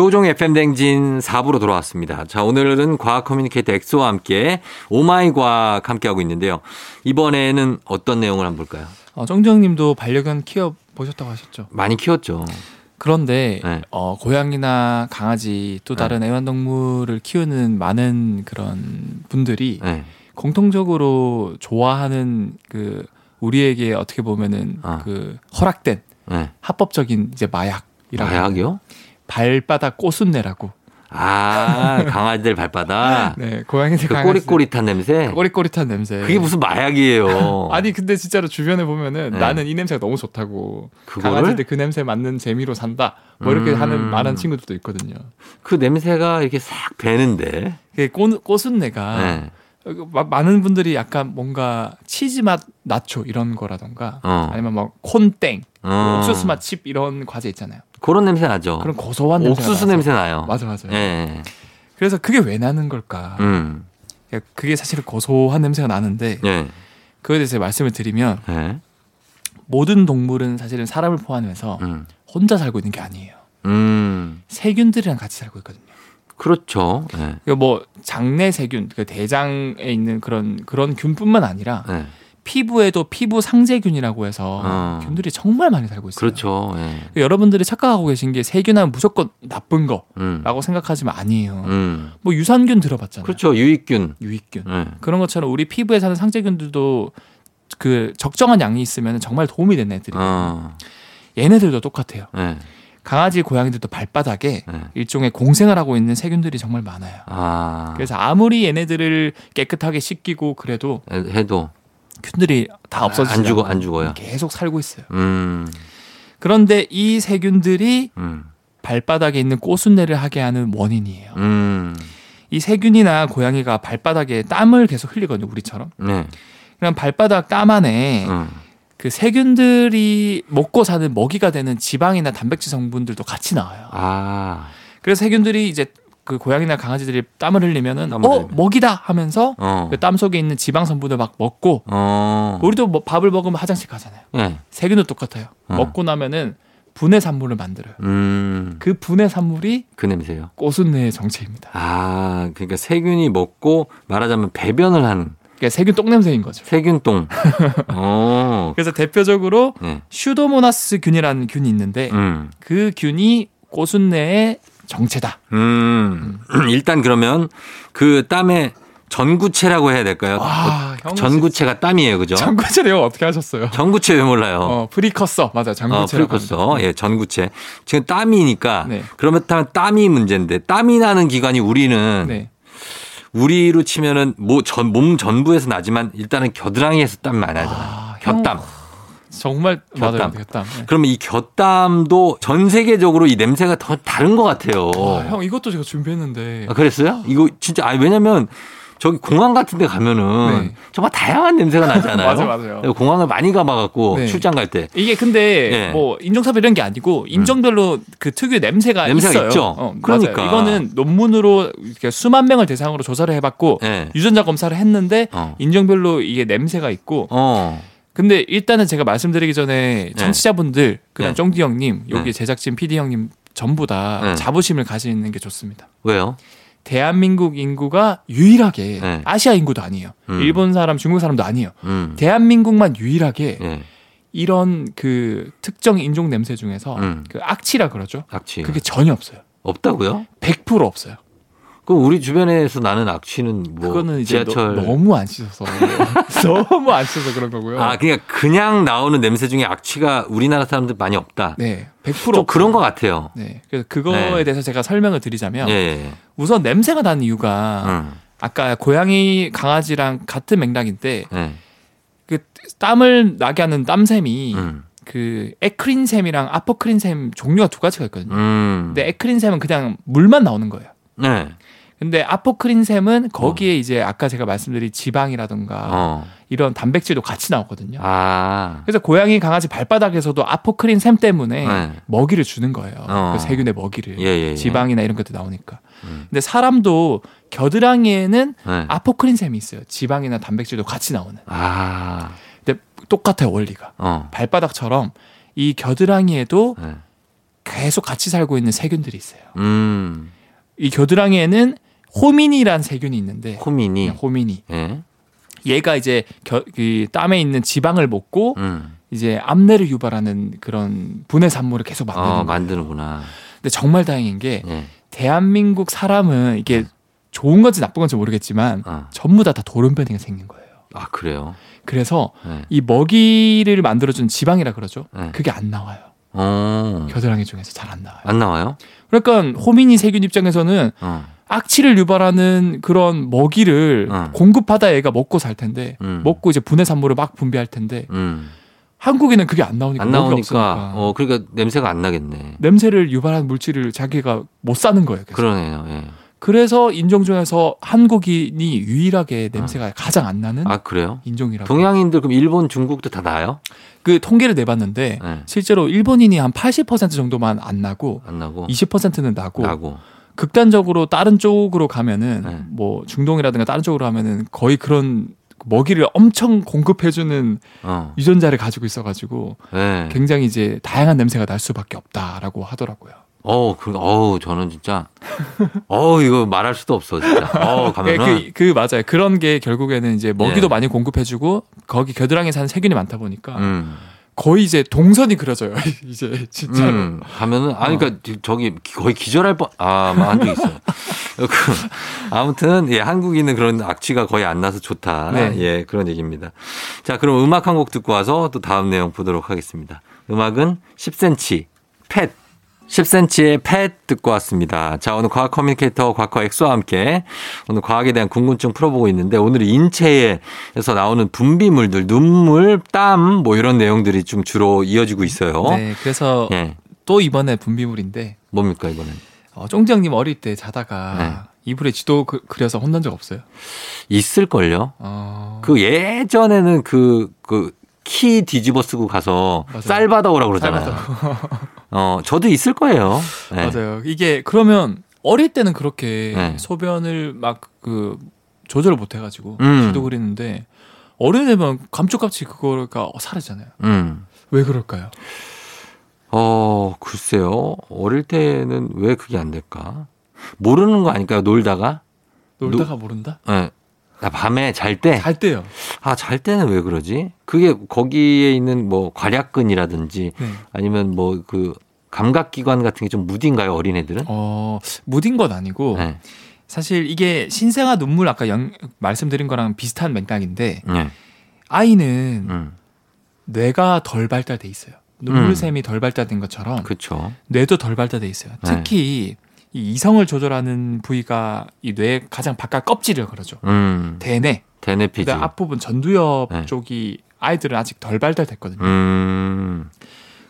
조우종 FM 대행진 4부로 돌아왔습니다. 자, 오늘은 과학 커뮤니케이터 엑소와 함께 오마이 과학 함께하고 있는데요. 이번에는 어떤 내용을 한번 볼까요? 어, 정정 님도 반려견 키워 보셨다고 하셨죠? 많이 키웠죠. 그런데 네. 어, 고양이나 강아지 또 다른 네. 애완동물을 키우는 많은 그런 분들이 네. 공통적으로 좋아하는 그 우리에게 어떻게 보면은 아. 그 허락된 네. 합법적인 이제 마약이라고 마약이요? 발바닥 꼬순내라고. 아, 강아지들 발바닥? 네, 고양이들 그 꼬릿꼬릿한 냄새? 그 꼬릿꼬릿한 냄새. 그게 무슨 마약이에요. 아니, 근데 진짜로 주변에 보면은 네. 나는 이 냄새가 너무 좋다고. 그거를? 강아지들 그 냄새 맡는 재미로 산다. 뭐 이렇게 음. 하는 많은 친구들도 있거든요. 그 냄새가 이렇게 싹 배는데. 그 꼬, 꼬순내가. 네. 많은 분들이 약간 뭔가 치즈 맛 나초 이런 거라던가 어. 아니면 뭐 콘땡, 어. 옥수수 맛칩 이런 과제 있잖아요. 그런 냄새 나죠. 그런 고소한 냄새. 옥수수 냄새 나요. 맞아 맞아. 예. 그래서 그게 왜 나는 걸까? 음. 그게 사실 고소한 냄새가 나는데 예. 그거에 대해서 말씀을 드리면 예. 모든 동물은 사실은 사람을 포함해서 음. 혼자 살고 있는 게 아니에요. 음. 세균들이랑 같이 살고 있거든요. 그렇죠. 네. 뭐 장내 세균, 그 대장에 있는 그런 그런 균뿐만 아니라 네. 피부에도 피부 상세균이라고 해서 어. 균들이 정말 많이 살고 있어요. 그렇죠. 네. 여러분들이 착각하고 계신 게 세균하면 무조건 나쁜 거라고 음. 생각하지만 아니에요. 음. 뭐 유산균 들어봤잖아요. 그렇죠. 유익균. 유익균. 네. 그런 것처럼 우리 피부에 사는 상세균들도 그 적정한 양이 있으면 정말 도움이 되는 애들이에요. 어. 얘네들도 똑같아요. 네. 강아지, 고양이들도 발바닥에 네. 일종의 공생을 하고 있는 세균들이 정말 많아요. 아. 그래서 아무리 얘네들을 깨끗하게 씻기고 그래도 해도 균들이 다 없어지지 안 죽어 안 죽어요. 계속 살고 있어요. 음. 그런데 이 세균들이 음. 발바닥에 있는 꼬순내를 하게 하는 원인이에요. 음. 이 세균이나 고양이가 발바닥에 땀을 계속 흘리거든요, 우리처럼. 네. 그럼 발바닥 땀 안에 음. 그 세균들이 먹고 사는 먹이가 되는 지방이나 단백질 성분들도 같이 나와요. 아. 그래서 세균들이 이제 그 고양이나 강아지들이 땀을 흘리면은 어 흘리면. 먹이다 하면서 어. 그땀 속에 있는 지방 성분을 막 먹고 어. 우리도 뭐 밥을 먹으면 화장실 가잖아요. 네. 세균도 똑같아요. 어. 먹고 나면은 분해 산물을 만들어요. 음. 그 분해 산물이 그 냄새요. 꼬순내의 정체입니다. 아, 그러니까 세균이 먹고 말하자면 배변을 하는 그러니까 세균 똥 냄새인 거죠. 세균 똥. 어. 그래서 대표적으로 네. 슈도모나스 균이라는 균이 있는데 음. 그 균이 꼬순내의 정체다. 음. 음. 일단 그러면 그 땀의 전구체라고 해야 될까요? 아, 전구체가 땀이에요, 그죠? 전구체 내용 어떻게 하셨어요? 전구체 왜 몰라요? 어, precursor 맞아, 전구체. 어, precursor, 예, 전구체. 지금 땀이니까 네. 그러면 땀이 문제인데 땀이 나는 기관이 우리는 네. 우리로 치면은 뭐 전 몸 전부에서 나지만 일단은 겨드랑이에서 땀이 많이 나잖아요. 아, 곁땀. 형. 정말. 맞아요. 곁땀. 네. 그러면 이 곁땀도 전 세계적으로 이 냄새가 더 다른 것 같아요. 아, 형 이것도 제가 준비했는데. 아, 그랬어요? 이거 진짜 아니 왜냐면 저기 공항 같은 데 가면은 네. 정말 다양한 냄새가 나잖아요. 맞아요, 맞아요. 공항을 많이 가봐갖고 네. 출장 갈 때. 이게 근데 네. 뭐 인종차별 이런 게 아니고 인종별로 음. 그 특유의 냄새가, 냄새가 있어요. 있죠. 어, 그러니까 맞아요. 이거는 논문으로 수만 명을 대상으로 조사를 해봤고 네. 유전자 검사를 했는데 어. 인종별로 이게 냄새가 있고. 어. 근데 일단은 제가 말씀드리기 전에 청취자분들 그냥 쫑디 형님 여기 제작진 PD 형님 전부 다 자부심을 가지는 게 좋습니다. 왜요? 대한민국 인구가 유일하게 네. 아시아 인구도 아니에요. 음. 일본 사람, 중국 사람도 아니에요. 음. 대한민국만 유일하게 네. 이런 그 특정 인종 냄새 중에서 음. 그 악취라 그러죠. 악취. 그게 전혀 없어요. 없다고요? 100% 없어요. 그럼 우리 주변에서 나는 악취는 뭐 그거는 이제 지하철 너, 무안 씻어서 너무 안 씻어서 그런 거고요. 아, 그냥 그냥 나오는 냄새 중에 악취가 우리나라 사람들 많이 없다. 네, 100% 그런 것 같아요. 네, 그래서 그거에 네. 대해서 제가 설명을 드리자면 네. 우선 냄새가 나는 이유가 음. 아까 고양이 강아지랑 같은 맥락인데 네. 그 땀을 나게 하는 땀샘이 음. 그 에크린샘이랑 아포크린샘 종류가 두 가지가 있거든요. 음. 근데 에크린샘은 그냥 물만 나오는 거예요. 네. 근데 아포크린샘은 거기에 어. 이제 아까 제가 말씀드린 지방이라든가 어. 이런 단백질도 같이 나오거든요. 아. 그래서 고양이 강아지 발바닥에서도 아포크린샘 때문에 네. 먹이를 주는 거예요. 어. 그 세균의 먹이를 예, 예, 예. 지방이나 이런 것들 나오니까. 음. 근데 사람도 겨드랑이에는 네. 아포크린샘이 있어요. 지방이나 단백질도 같이 나오는. 아. 근데 똑같아요 원리가. 어. 발바닥처럼 이 겨드랑이에도 네. 계속 같이 살고 있는 세균들이 있어요. 음. 이 겨드랑이에는 호미니란 세균이 있는데 호미니 네, 호미니 네. 얘가 이제 겨, 그 땀에 있는 지방을 먹고 음. 이제 암내를 유발하는 그런 분해 산물을 계속 만드는 어, 만드는구나. 근데 정말 다행인 게 네. 대한민국 사람은 이게 좋은 건지 나쁜 건지 모르겠지만 어. 전부 다다 돌연변이가 생긴 거예요. 아 그래요? 그래서 네. 이 먹이를 만들어준 지방이라 그러죠. 네. 그게 안 나와요. 어. 겨드랑이 중에서 잘 안 나와요. 안 나와요? 그러니까 호미니 세균 입장에서는 어. 악취를 유발하는 그런 먹이를 어. 공급하다 얘가 먹고 살 텐데 음. 먹고 이제 분해 산물을 막 분비할 텐데 음. 한국에는 그게 안 나오니까 안 나오니까 어 그러니까 냄새가 안 나겠네. 냄새를 유발하는 물질을 자기가 못 사는 거예요. 계속. 그러네요. 예. 그래서 인종 중에서 한국인이 유일하게 냄새가 어. 가장 안 나는 아 그래요? 인종이라고. 동양인들 그럼 일본, 중국도 다 나요? 그 통계를 내봤는데 네. 실제로 일본인이 한 80% 정도만 안 나고, 안 나고 20%는 나고, 나고. 극단적으로 다른 쪽으로 가면은 네. 뭐 중동이라든가 다른 쪽으로 하면은 거의 그런 먹이를 엄청 공급해주는 어. 유전자를 가지고 있어가지고 네. 굉장히 이제 다양한 냄새가 날 수밖에 없다라고 하더라고요. 어, 그, 어우, 저는 진짜, 어우, 이거 말할 수도 없어, 진짜. 어, 가면은. 그, 그, 맞아요. 그런 게 결국에는 이제 먹이도 네. 많이 공급해주고, 거기 겨드랑이 사는 세균이 많다 보니까, 음. 거의 이제 동선이 그려져요. 이제 진짜로. 음, 가면은 아니 그러니까 어. 저기 거의 기절할 뻔 아 한 적 뭐 있어요. 그, 아무튼 예 한국인은 그런 악취가 거의 안 나서 좋다. 네. 예 그런 얘기입니다. 자 그럼 음악 한 곡 듣고 와서 또 다음 내용 보도록 하겠습니다. 음악은 10cm Pet 10cm의 Pet 듣고 왔습니다. 자, 오늘 과학 커뮤니케이터 과커 엑소와 함께 오늘 과학에 대한 궁금증 풀어보고 있는데 오늘 인체에서 나오는 분비물들, 눈물, 땀, 뭐 이런 내용들이 좀 주로 이어지고 있어요. 네, 그래서 네. 또 이번에 분비물인데 뭡니까 이번엔? 어, 쫑정님 어릴 때 자다가 네. 이불에 지도 그, 려서 혼난 적 없어요? 있을걸요. 어... 그 예전에는 그, 그, 키 뒤집어 쓰고 가서 맞아요. 쌀 받아오라 그러잖아요. 어, 저도 있을 거예요. 네. 맞아요. 이게 그러면 어릴 때는 그렇게 네. 소변을 막 그 조절을 못 해가지고 음. 지도 그리는데 어른이 되면 감쪽같이 그거가 사라지잖아요. 음. 왜 그럴까요? 어, 글쎄요. 어릴 때는 왜 그게 안 될까? 모르는 거 아닐까요? 놀다가? 놀다가 노, 모른다? 네. 나 밤에 잘 때? 잘 때요. 아, 잘 때는 왜 그러지? 그게 거기에 있는 뭐 괄약근이라든지 네. 아니면 뭐 그 감각기관 같은 게 좀 무딘가요, 어린애들은? 어, 무딘 건 아니고. 네. 사실 이게 신생아 눈물 아까 영, 말씀드린 거랑 비슷한 맥락인데 네. 아이는 음. 뇌가 덜 발달돼 있어요. 눈물샘이 음. 덜 발달된 것처럼 그쵸. 뇌도 덜 발달돼 있어요. 네. 특히 네. 이 이성을 조절하는 부위가 이뇌 가장 바깥 껍질을 그러죠. 음. 대뇌. 대뇌 피지. 앞부분 전두엽 네. 쪽이 아이들은 아직 덜 발달됐거든요. 음.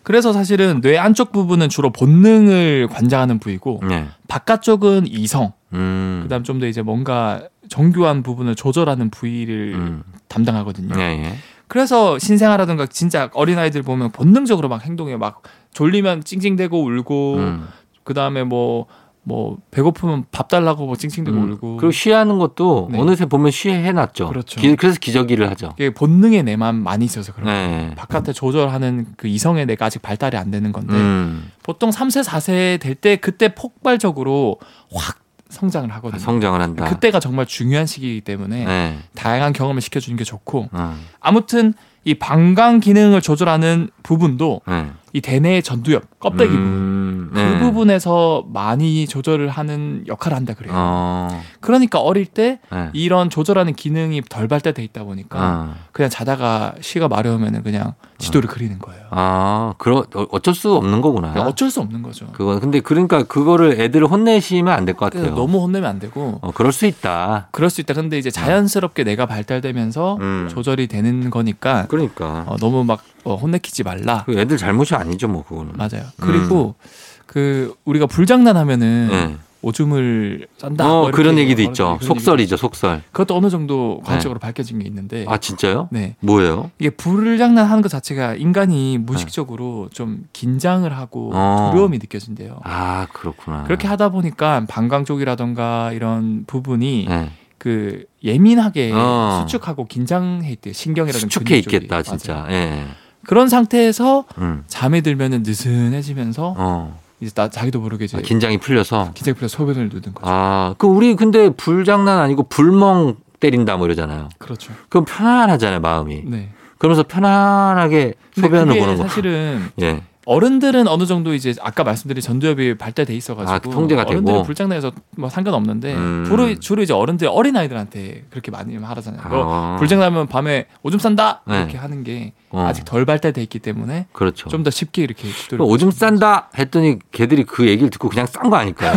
그래서 사실은 뇌 안쪽 부분은 주로 본능을 관장하는 부위고 네. 바깥쪽은 이성. 음. 그다음 좀 더 이제 뭔가 정교한 부분을 조절하는 부위를 음. 담당하거든요. 네, 네. 그래서 신생아라든가 진짜 어린 아이들 보면 본능적으로 막 행동해 막 졸리면 찡찡대고 울고 음. 그다음에 뭐 뭐 배고프면 밥 달라고 뭐 찡찡대고 음. 울고 그리고 쉬하는 것도 네. 어느새 보면 쉬해놨죠. 그렇죠. 기, 그래서 기저귀를 하죠. 이게 본능의 내만 많이 있어서 그런 네. 바깥에 조절하는 그 이성의 내가 아직 발달이 안 되는 건데 음. 보통 3세 4세 될 때 그때 폭발적으로 확 성장을 하거든요. 아, 성장을 한다. 그때가 정말 중요한 시기이기 때문에 네. 다양한 경험을 시켜주는 게 좋고 음. 아무튼 이 방광 기능을 조절하는 부분도 네. 이 대뇌의 전두엽 껍데기 음, 부분 그 네. 부분에서 많이 조절을 하는 역할을 한다 그래요. 어. 그러니까 어릴 때 네. 이런 조절하는 기능이 덜 발달돼 있다 보니까 어. 그냥 자다가 시가 마려우면은 그냥 지도를 어. 그리는 거예요. 아, 그러 어쩔 수 없는 거구나. 어쩔 수 없는 거죠. 그거 근데 그러니까 그거를 애들을 혼내시면 안 될 것 같아요. 너무 혼내면 안 되고. 어, 그럴 수 있다. 그럴 수 있다. 근데 이제 자연스럽게 내가 발달되면서 음. 조절이 되는 거니까. 그러니까. 어, 너무 막 어, 혼내키지 말라. 그 애들 잘못이 아니죠, 뭐 그거는. 맞아요. 그리고 음. 그 우리가 불장난하면은 네. 오줌을 싼다. 어, 뭐 그런 얘기도 있죠. 속설이죠, 속설. 그것도 어느 정도 과학적으로 네. 밝혀진 게 있는데. 아, 진짜요? 네. 뭐예요? 이게 불장난하는 것 자체가 인간이 무의식적으로 네. 좀 긴장을 하고 어. 두려움이 느껴진대요. 아, 그렇구나. 그렇게 하다 보니까 방광 쪽이라던가 이런 부분이 네. 그 예민하게 어. 수축하고 긴장해 있대요. 신경이라든가 수축해 있겠다, 진짜. 예. 그런 상태에서 음. 잠에 들면은 느슨해지면서 어. 이제 나 자기도 모르게 이제 아, 긴장이 풀려서 긴장이 풀려 소변을 누는 거죠. 아, 그 우리 근데 불장난 아니고 불멍 때린다 뭐 이러잖아요. 그렇죠. 그럼 편안하잖아요, 마음이. 네. 그러면서 편안하게 소변을 보는 거. 사실은 예. 어른들은 어느 정도 이제 아까 말씀드린 전두엽이 발달돼 있어가지고 아, 통제가 어른들은 되고 불장난에서 뭐 상관없는데 음. 주로 주로 이제 어른들 어린 아이들한테 그렇게 많이 하라잖아요. 아. 불장난하면 밤에 오줌 싼다 네. 이렇게 네. 하는 게 어. 아직 덜 발달돼 있기 때문에 그렇죠. 좀 더 쉽게 이렇게 오줌 싼다 했더니 걔들이 그 얘기를 듣고 그냥 싼 거 아닐까요?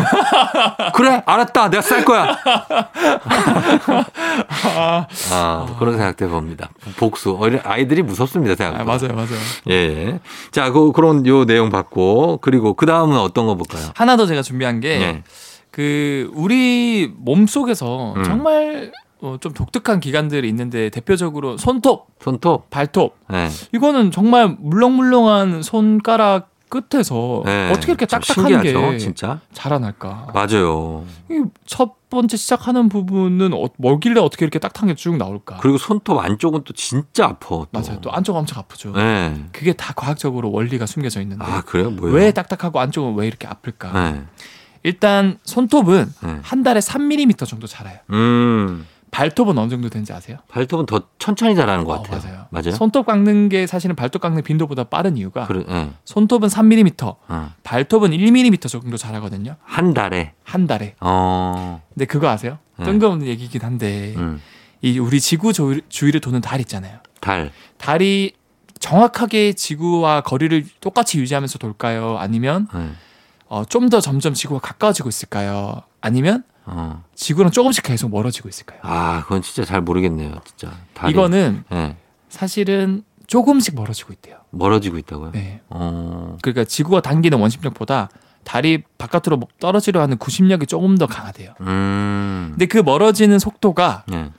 그래 알았다 내가 쌀 거야. 아, 아, 그런 생각도 해봅니다. 복수 어린 아이들이 무섭습니다 생각. 아, 맞아요 맞아요. 예. 자 그, 그런 요 내용 받고 그리고 그 다음은 어떤 거 볼까요? 하나 더 제가 준비한 게. 예. 그 우리 몸 속에서 음. 정말 어, 좀 독특한 기관들이 있는데 대표적으로 손톱, 손톱, 발톱. 네. 이거는 정말 물렁물렁한 손가락 끝에서 네. 어떻게 이렇게 딱딱한 게 진짜 자라날까? 맞아요. 첫 번째 시작하는 부분은 어, 뭐길래 어떻게 이렇게 딱딱한 게 쭉 나올까? 그리고 손톱 안쪽은 또 진짜 아파. 또. 맞아요. 또 안쪽 엄청 아프죠. 네. 그게 다 과학적으로 원리가 숨겨져 있는데. 아 그래요? 뭐예요? 왜 딱딱하고 안쪽은 왜 이렇게 아플까? 네. 일단 손톱은 네. 한 달에 3mm 정도 자라요. 음. 발톱은 어느 정도 되는지 아세요? 발톱은 더 천천히 자라는 것 어, 같아요. 어, 맞아요. 맞아요. 손톱 깎는 게 사실은 발톱 깎는 빈도보다 빠른 이유가 그래, 네. 손톱은 3mm, 어. 발톱은 1mm 정도 자라거든요. 한 달에. 한 달에. 어. 근데 그거 아세요? 네. 뜬금없는 얘기긴 한데 음. 이 우리 지구 주위를 도는 달 있잖아요. 달. 달이 정확하게 지구와 거리를 똑같이 유지하면서 돌까요? 아니면 네. 어, 좀 더 점점 지구가 가까워지고 있을까요? 아니면 어. 지구랑 조금씩 계속 멀어지고 있을까요? 아, 그건 진짜 잘 모르겠네요, 진짜. 달이. 이거는 네. 사실은 조금씩 멀어지고 있대요. 멀어지고 있다고요? 네. 어. 그러니까 지구가 당기는 원심력보다 달이 바깥으로 떨어지려 하는 구심력이 조금 더 강하대요. 음. 근데 그 멀어지는 속도가 네.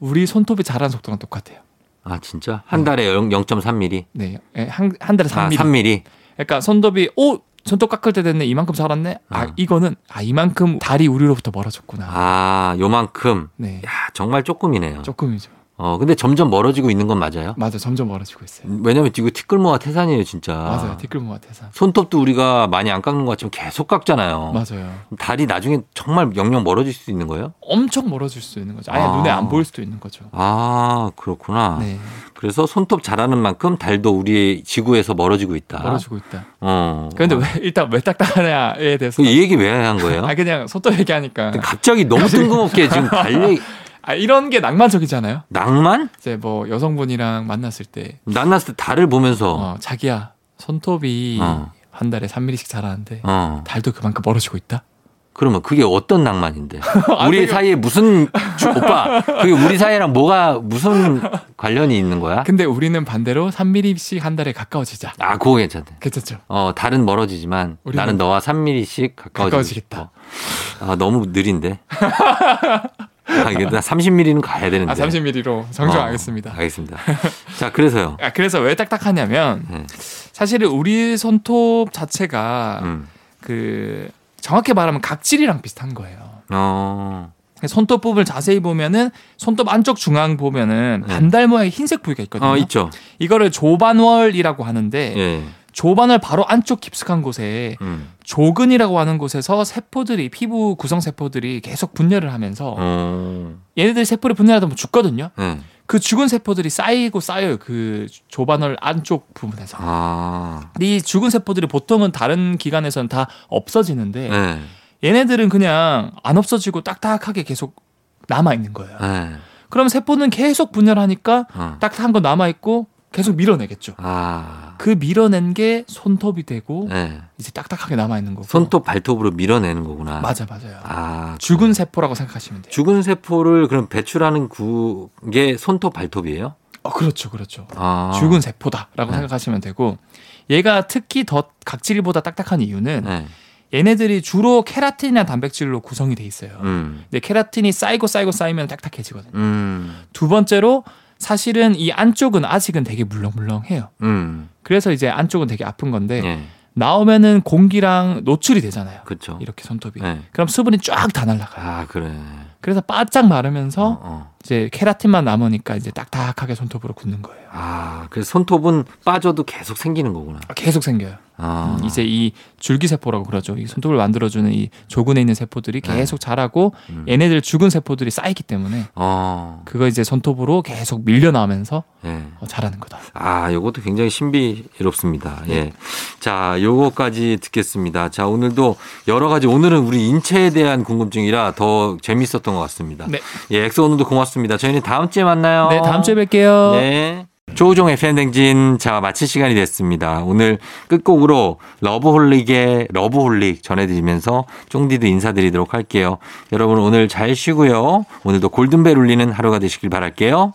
우리 손톱이 자라는 속도랑 똑같아요. 아, 진짜? 한 달에 네. 0.3mm? 네. 한, 한 달에 3mm. 아, 3mm. 그러니까 손톱이, 오! 손톱 깎을 때 됐네. 이만큼 자랐네. 아, 어. 이거는 아 이만큼 달이 우리로부터 멀어졌구나. 아, 요만큼. 네. 야, 정말 조금이네요. 조금이죠. 어, 근데 점점 멀어지고 있는 건 맞아요? 맞아, 점점 멀어지고 있어요. 왜냐면 이거 티끌모아 태산이에요, 진짜. 맞아요, 티끌모아 태산. 손톱도 우리가 많이 안 깎는 것 같지만 계속 깎잖아요. 맞아요. 다리 나중에 정말 영영 멀어질 수 있는 거예요? 엄청 멀어질 수 있는 거죠. 아예 아. 눈에 안 보일 수도 있는 거죠. 아, 그렇구나. 네. 그래서 손톱 자라는 만큼 달도 우리 지구에서 멀어지고 있다. 멀어지고 있다. 어. 그런데 왜, 일단 왜 딱딱하냐에 대해서. 이 얘기 왜 한 거예요? 아, 그냥 손톱 얘기하니까. 갑자기 너무 뜬금없게 지금 달려. 아, 이런 게 낭만적이잖아요. 낭만? 이제 뭐 여성분이랑 만났을 때. 만났을 때 달을 보면서. 어, 자기야, 손톱이 어. 한 달에 3mm씩 자라는데 어. 달도 그만큼 멀어지고 있다? 그러면 그게 어떤 낭만인데? 아, 우리 사이에 무슨 오빠 그게 우리 사이랑 뭐가 무슨 관련이 있는 거야? 근데 우리는 반대로 3mm씩 한 달에 가까워지자. 아, 그거 괜찮대. 괜찮죠. 어, 달은 멀어지지만 나는 너와 3mm씩 가까워지겠다. 아, 너무 느린데. 아, 이게 나 30mm는 가야 되는데. 아, 30mm로 정정하겠습니다. 어, 알겠습니다. 자, 그래서요. 아, 그래서 왜 딱딱하냐면 네. 사실은 우리 손톱 자체가 음. 그 정확히 말하면 각질이랑 비슷한 거예요. 어. 손톱 부분을 자세히 보면은 손톱 안쪽 중앙 보면은 네. 반달 모양의 흰색 부위가 있거든요. 어, 있죠. 이거를 조반월이라고 하는데 예. 조반월 바로 안쪽 깊숙한 곳에 음. 조근이라고 하는 곳에서 세포들이 피부 구성 세포들이 계속 분열을 하면서 어. 얘네들 세포를 분열하다 보면 죽거든요. 네. 그 죽은 세포들이 쌓이고 쌓여요. 그 조반월 안쪽 부분에서. 아. 이 죽은 세포들이 보통은 다른 기관에서는 다 없어지는데 네. 얘네들은 그냥 안 없어지고 딱딱하게 계속 남아 있는 거예요. 네. 그럼 세포는 계속 분열하니까 어. 딱딱한 거 남아 있고 계속 밀어내겠죠. 아. 그 밀어낸 게 손톱이 되고 네. 이제 딱딱하게 남아 있는 거고. 손톱 발톱으로 밀어내는 거구나. 맞아 맞아요. 아, 죽은 세포라고 생각하시면 돼요. 죽은 세포를 그럼 배출하는 구게 손톱 발톱이에요? 어, 그렇죠, 그렇죠. 아. 죽은 세포다라고 네. 생각하시면 되고 얘가 특히 더 각질보다 딱딱한 이유는 네. 얘네들이 주로 케라틴이나 단백질로 구성이 돼 있어요. 음. 근데 케라틴이 쌓이고 쌓이고 쌓이면 딱딱해지거든요. 음. 두 번째로 사실은 이 안쪽은 아직은 되게 물렁물렁해요. 음. 그래서 이제 안쪽은 되게 아픈 건데 네. 나오면은 공기랑 노출이 되잖아요. 그렇죠. 이렇게 손톱이. 네. 그럼 수분이 쫙 다 날라가요. 아 그래. 그래서 바짝 마르면서 어, 어. 이제 케라틴만 남으니까 이제 딱딱하게 손톱으로 굳는 거예요. 아, 그래서 손톱은 빠져도 계속 생기는 거구나. 아, 계속 생겨요. 아. 음, 이제 이 줄기세포라고 그러죠. 이 손톱을 만들어주는 이 조근에 있는 세포들이 네. 계속 네. 자라고 음. 얘네들 죽은 세포들이 쌓이기 때문에 어. 그거 이제 손톱으로 계속 밀려나면서 네. 어, 자라는 거다. 아, 요것도 굉장히 신비롭습니다. 네. 예. 자, 요거까지 듣겠습니다. 자, 오늘도 여러 가지 오늘은 우리 인체에 대한 궁금증이라 더 재밌었던 것 같습니다. 네. 예, 엑소 오늘도 고맙습니다. 저희는 다음 주에 만나요. 네, 다음 주에 뵐게요. 네. 조우종의 FM 대행진 자 마칠 시간이 됐습니다. 오늘 끝곡으로 러브홀릭의 러브홀릭 전해드리면서 쫑디도 인사드리도록 할게요. 여러분 오늘 잘 쉬고요. 오늘도 골든벨 울리는 하루가 되시길 바랄게요.